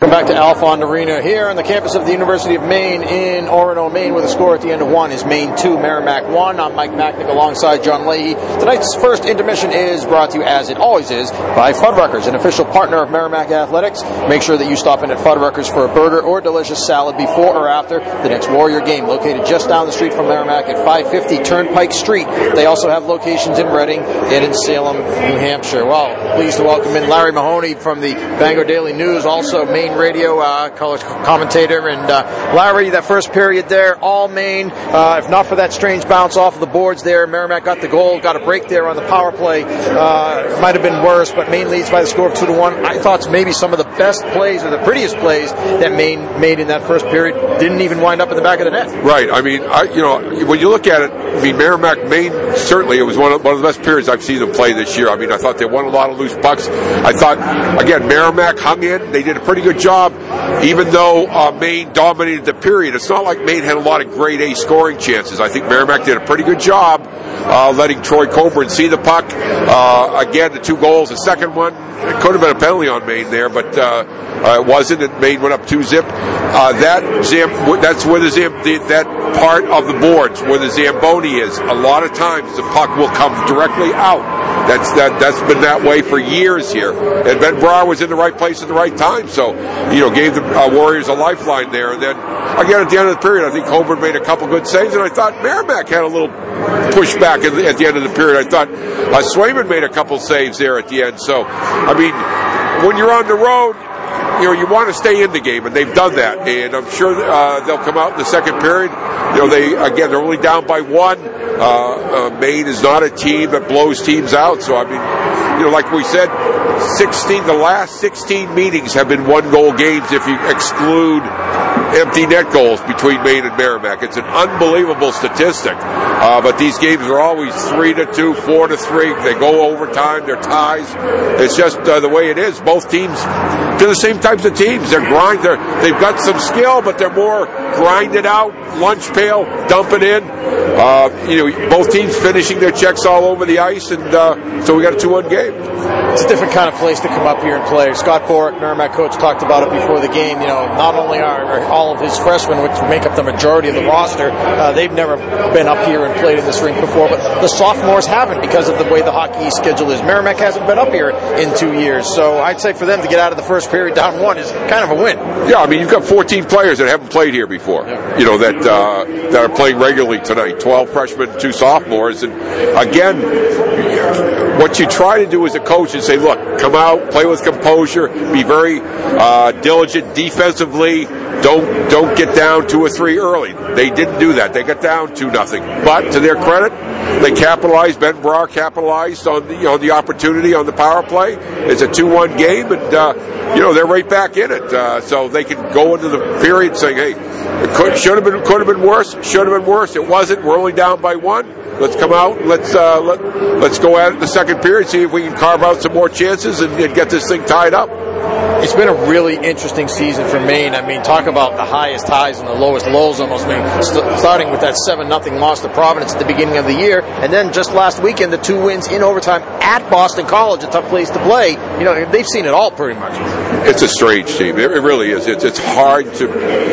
Welcome back to Alfond Arena here on the campus of the University of Maine in Orono, Maine, with a score at the end of one is Maine 2, Merrimack 1. I'm Mike Macknick alongside John Leahy. Tonight's first intermission is brought to you, as it always is, by Fuddruckers, an official partner of Merrimack Athletics. Make sure that you stop in at Fuddruckers for a burger or delicious salad before or after the next Warrior game, located just down the street from Merrimack at 550 Turnpike Street. They also have locations in Reading and in Salem, New Hampshire. Well, pleased to welcome in Larry Mahoney from the Bangor Daily News, also Maine Radio uh, commentator. And uh, Larry, that first period there, all Maine. Uh, if not for that strange bounce off of the boards there, Merrimack got the goal, got a break there on the power play. Uh, might have been worse, but Maine leads by the score of two to one. I thought maybe some of the best plays or the prettiest plays that Maine made in that first period didn't even wind up in the back of the net. Right. I mean, I, you know, when you look at it, I mean, Merrimack, Maine, certainly it was one of, one of the best periods I've seen them play this year. I mean, I thought they won a lot of loose pucks. I thought, again, Merrimack hung in. They did a pretty good job, even though uh, Maine dominated the period. It's not like Maine had a lot of grade A scoring chances. I think Merrimack did a pretty good job uh, letting Troy Coburn see the puck. Uh, again, the two goals. The second one, it could have been a penalty on Maine there, but uh, uh, it wasn't. And Maine went up two zip. Uh, that zam, that's where the, zip, the that part of the boards where the zamboni is. A lot of times the puck will come directly out. That's that that's been that way for years here. And Ben Brar was in the right place at the right time, so you know gave the uh, Warriors a lifeline there. And then again at the end of the period, I think Coburn made a couple good saves, and I thought Merrimack had a little pushback at the, at the end of the period. I thought uh, Swayman made a couple saves there at the end. So I mean, when you're on the road, you know, you want to stay in the game, and they've done that. And I'm sure uh, they'll come out in the second period. You know, they again they're only down by one. Uh, uh, Maine is not a team that blows teams out. So I mean, you know, like we said, 16 the last 16 meetings have been one goal games if you exclude empty net goals between Maine and Merrimack. It's an unbelievable statistic. Uh, but these games are always three to two, four to three. They go overtime. They're ties. It's just uh, the way it is. Both teams, they're the same types of teams. They're grind. They're, they've got some skill, but they're more grinded out, lunch pail, dump it in. Uh, you know, both teams finishing their checks all over the ice, and uh, so we got a two-one game. It's a different kind of place to come up here and play. Scott Borek, Merrimack coach, talked about it before the game. You know, not only are, are all of his freshmen, which make up the majority of the roster, uh, they've never been up here and played in this rink before, but the sophomores haven't because of the way the Hockey schedule is. Merrimack hasn't been up here in two years, so I'd say for them to get out of the first period down one is kind of a win. Yeah, I mean, you've got 14 players that haven't played here before. You know that uh, that are playing regularly tonight. 12 freshmen, two sophomores, and again, what you try to do as a coach and say, look, come out, play with composure, be very uh, diligent defensively. Don't don't get down two or three early. They didn't do that. They got down two nothing. But to their credit, they capitalized. Ben Brar capitalized on the the opportunity on the power play. It's a two one game, and uh, you know they're right back in it. Uh, so they can go into the period saying, hey, it could should have been could have been worse. Should have been worse. It wasn't. We're only down by one. Let's come out. Let's uh, let let's go at it in the second period. See if we can carve out some more chances and, and get this thing tied up. It's been a really interesting season for Maine. I mean, talk about the highest highs and the lowest lows almost. I mean, st- starting with that 7 nothing loss to Providence at the beginning of the year, and then just last weekend, the two wins in overtime at Boston College, a tough place to play. You know, they've seen it all pretty much. It's a strange team. It, it really is. It's, it's hard to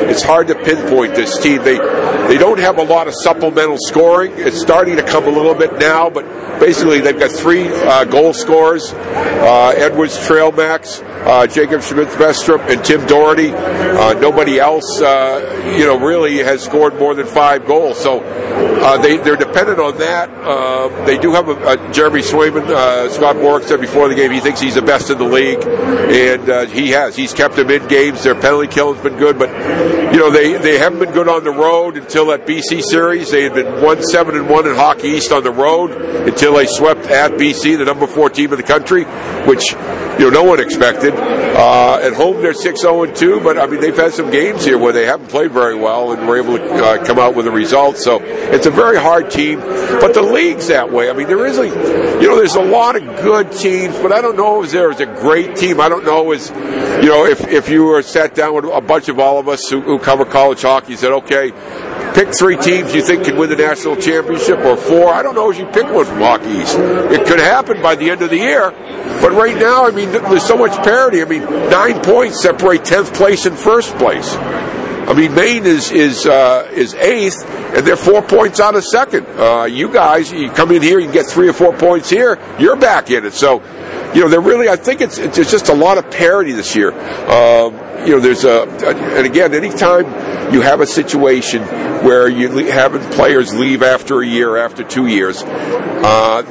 it's hard to pinpoint this team. They they don't have a lot of supplemental scoring. It's starting to come a little bit now, but basically they've got three uh, goal scorers: uh, Eduards, Tralmaks, uh, Jacob Schmidt-Svejstrup, and Tim Doherty. Uh, nobody else, uh, you know, really has scored more than five goals. So uh, they they're dependent on that. Uh, they do have a, a Jeremy Swayman. Uh, Scott Borek said before the game he thinks he's the best in the league, and uh, he has. He's kept them in games. Their penalty kill has been good, but you know they, they haven't been good on the road until that BC series. They had been one seven and one in Hockey East on the road until they swept at BC, the number four team in the country, which you know no one expected. Uh, at home they're six zero and two, but I mean they've had some games here where they haven't played very well and were able to uh, come out with a result. So it's a very hard team, but the league's that way. I mean there is a you know there's a lot of good teams, but I don't know if there is a great team. I don't know is you know if if you were sat down with a bunch of all of us who, who cover college hockey, said okay pick three teams you think can win the national championship or four. I don't know if you pick one from Hockey East. It could happen by the end of the year, but right now, I mean, there's so much parity. I mean, nine points separate 10th place and first place. I mean, Maine is is uh, is eighth, and they're four points out of second. Uh, you guys, you come in here, you get three or four points here, you're back in it. So, you know, they're really. I think it's it's just a lot of parity this year. Um, you know, there's a, and again, anytime you have a situation where you having players leave after a year, after two years, uh,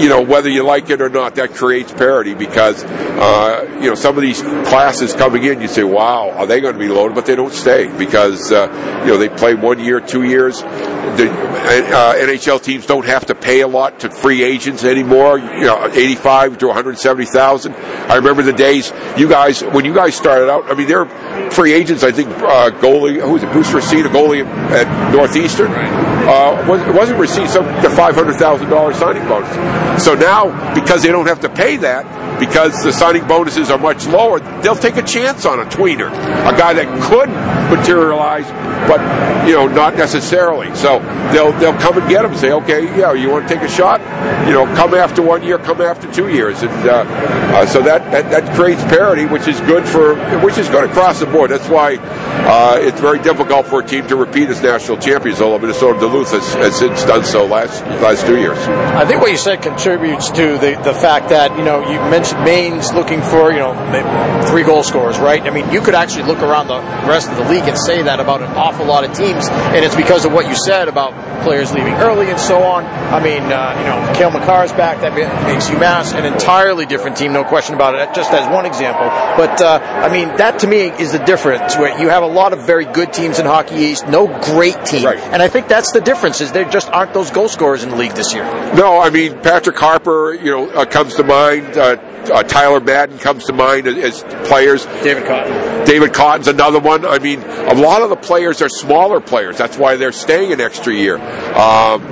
you know, whether you like it or not, that creates parity because, uh, you know, some of these classes coming in, you say, wow, are they going to be loaded? But they don't stay because, uh, you know, they play one year, two years. The uh, NHL teams don't have to pay a lot to free agents anymore, you know, 85 to 170,000. I remember the days you guys, when you guys started out, I mean, they're free agents. I think uh, goalie, who was it, Bruce Racine, a goalie at Northeastern, uh, was, wasn't received some the five hundred thousand dollars signing bonus. So now, because they don't have to pay that, because the signing bonuses are much lower, they'll take a chance on a tweener, a guy that could materialize, but you know, not necessarily. So they'll they'll come and get him say, okay, yeah, you want to take a shot? You know, come after one year, come after two years, and uh, uh, so that, that that creates parity, which is good for which is good across the board. That's why uh, it's very difficult for a team to repeat as national champions. Although Minnesota Duluth has, has since done so last last two years. I think what you said contributes to the the fact that you know you mentioned Maine's looking for you know three goal scorers, right? I mean, you could actually look around the rest of the league and say that about an awful lot of teams, and it's because of what you said about players leaving early and so on. I mean, uh, you know, Cale Makar's back. That makes UMass an entirely different team, no question about it. Just as one example, but uh, I mean, that to me is the difference. Where you have a lot of very good teams in Hockey East, no great team, right. and I think that's the difference. Is there just aren't those goal scorers in the league this year? No, I mean Patrick Harper, you know, uh, comes to mind. Uh, uh, Tyler Madden comes to mind as, as players. David Cotton. David Cotton's another one. I mean, a lot of the players are smaller players. That's why they're staying an extra year. Um,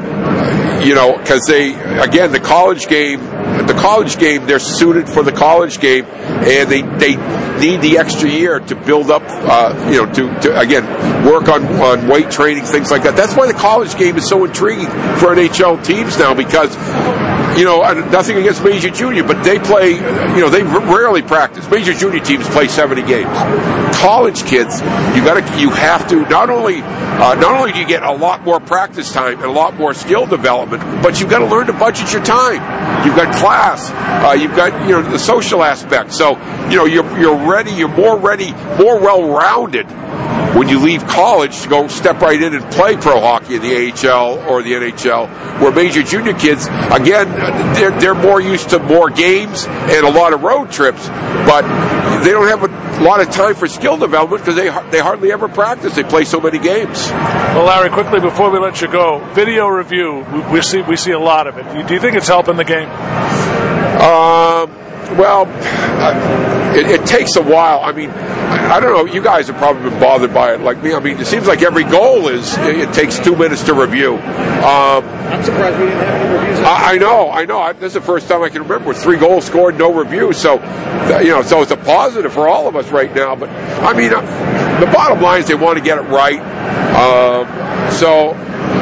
you know, because they again the college game, the college game, they're suited for the college game, and they they need the extra year to build up. Uh, you know, to, to again work on on weight training, things like that. That's why the college game is so intriguing for NHL teams now because you know, nothing against major junior, but they play, you know, they rarely practice. Major junior teams play 70 games. College kids, you got to, you have to not only, uh, not only do you get a lot more practice time and a lot more skill development, but you've got to learn to budget your time. You've got class, uh, you've got, you know, the social aspect. So, you know, you're, you're ready, you're more ready, more well-rounded when you leave college to go step right in and play pro hockey in the AHL or the NHL, where major junior kids, again, they're, they're more used to more games and a lot of road trips, but they don't have a lot of time for skill development because they they hardly ever practice. They play so many games. Well, Larry, quickly before we let you go, video review. We, we see we see a lot of it. Do you think it's helping the game? Um. Well, uh, it, it, takes a while. I mean, I, I, don't know. You guys have probably been bothered by it like me. I mean, it seems like every goal is it, it takes two minutes to review. Um, I'm surprised we didn't have any reviews. I, I, know, I know. I, this is the first time I can remember with three goals scored, no review. So, you know, so it's a positive for all of us right now. But I mean, uh, the bottom line is they want to get it right. Um, so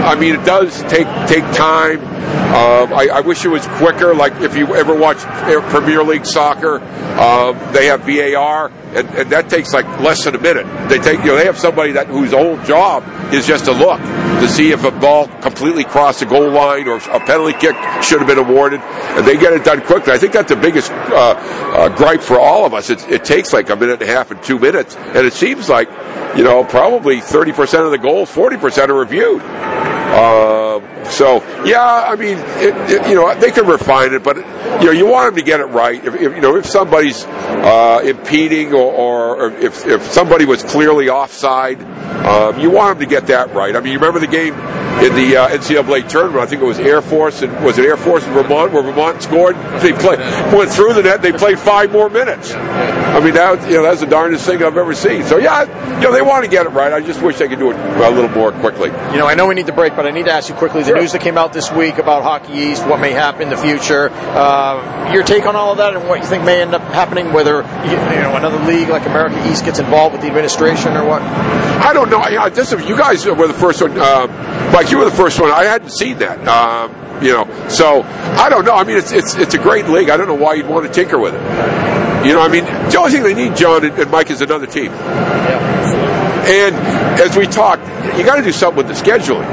I mean, it does take take time. Um, I, I, wish it was quicker. Like if you ever watch Premier League soccer, um, they have VAR, and, and, that takes like less than a minute. They take you know they have somebody that whose whole job is just to look to see if a ball completely crossed the goal line or a penalty kick should have been awarded, and they get it done quickly. I think that's the biggest uh, uh, gripe for all of us. It, it takes like a minute and a half and two minutes, and it seems like you know probably thirty percent of the goals, forty percent are reviewed. Uh, so yeah, I mean, it, it, you know, they can refine it, but you know, you want them to get it right. If, if you know, if somebody's uh, impeding or, or, if, if somebody was clearly offside, um, you want them to get that right. I mean, you remember the game in the uh, NCAA tournament. I think it was Air Force and was it Air Force in Vermont where Vermont scored. They played went through the net. They played five more minutes. I mean, that you know that's the darndest thing I've ever seen. So yeah, you know they want to get it right. I just wish they could do it a little more quickly. You know, I know we need to break, but I need to ask you quickly the sure. news that came out this week about Hockey East, what may happen in the future. Uh, your take on all of that and what you think may end up happening, whether you know another league like America East gets involved with the administration or what? I don't know. I, this, you guys were the first one. Uh, Mike, you were the first one. I hadn't seen that. Um, you know, so I don't know. I mean, it's it's it's a great league. I don't know why you'd want to tinker with it. You know, I mean, the only thing they need, John and, and Mike, is another team. Yeah. And as we talked, you got to do something with the scheduling.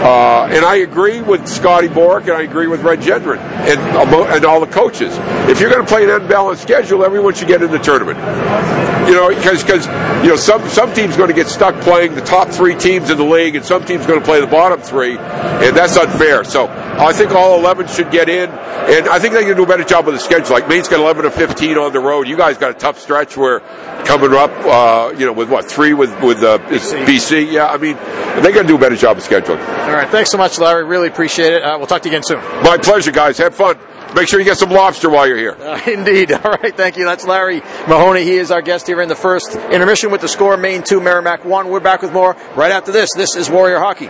Uh, and I agree with Scotty Borek, and I agree with Red Gendron and, and all the coaches. If you're going to play an unbalanced schedule, everyone should get in the tournament. You know, because because you know some some teams going to get stuck playing the top three teams in the league, and some teams going to play the bottom three, and that's unfair. So I think all 11 should get in, and I think they can do a better job with the schedule. Like Maine's got 11 to 15 on the road. You guys got a tough stretch where coming up, uh, you know, with what three with with uh, BC. BC. Yeah, I mean, they got to do a better job of scheduling. All right, thanks so much, Larry. Really appreciate it. Uh, we'll talk to you again soon. My pleasure, guys. Have fun. Make sure you get some lobster while you're here. Uh, indeed. All right, thank you. That's Larry Mahoney. He is our guest here in the first intermission with the score Maine 2, Merrimack 1. We're back with more right after this. This is Warrior Hockey.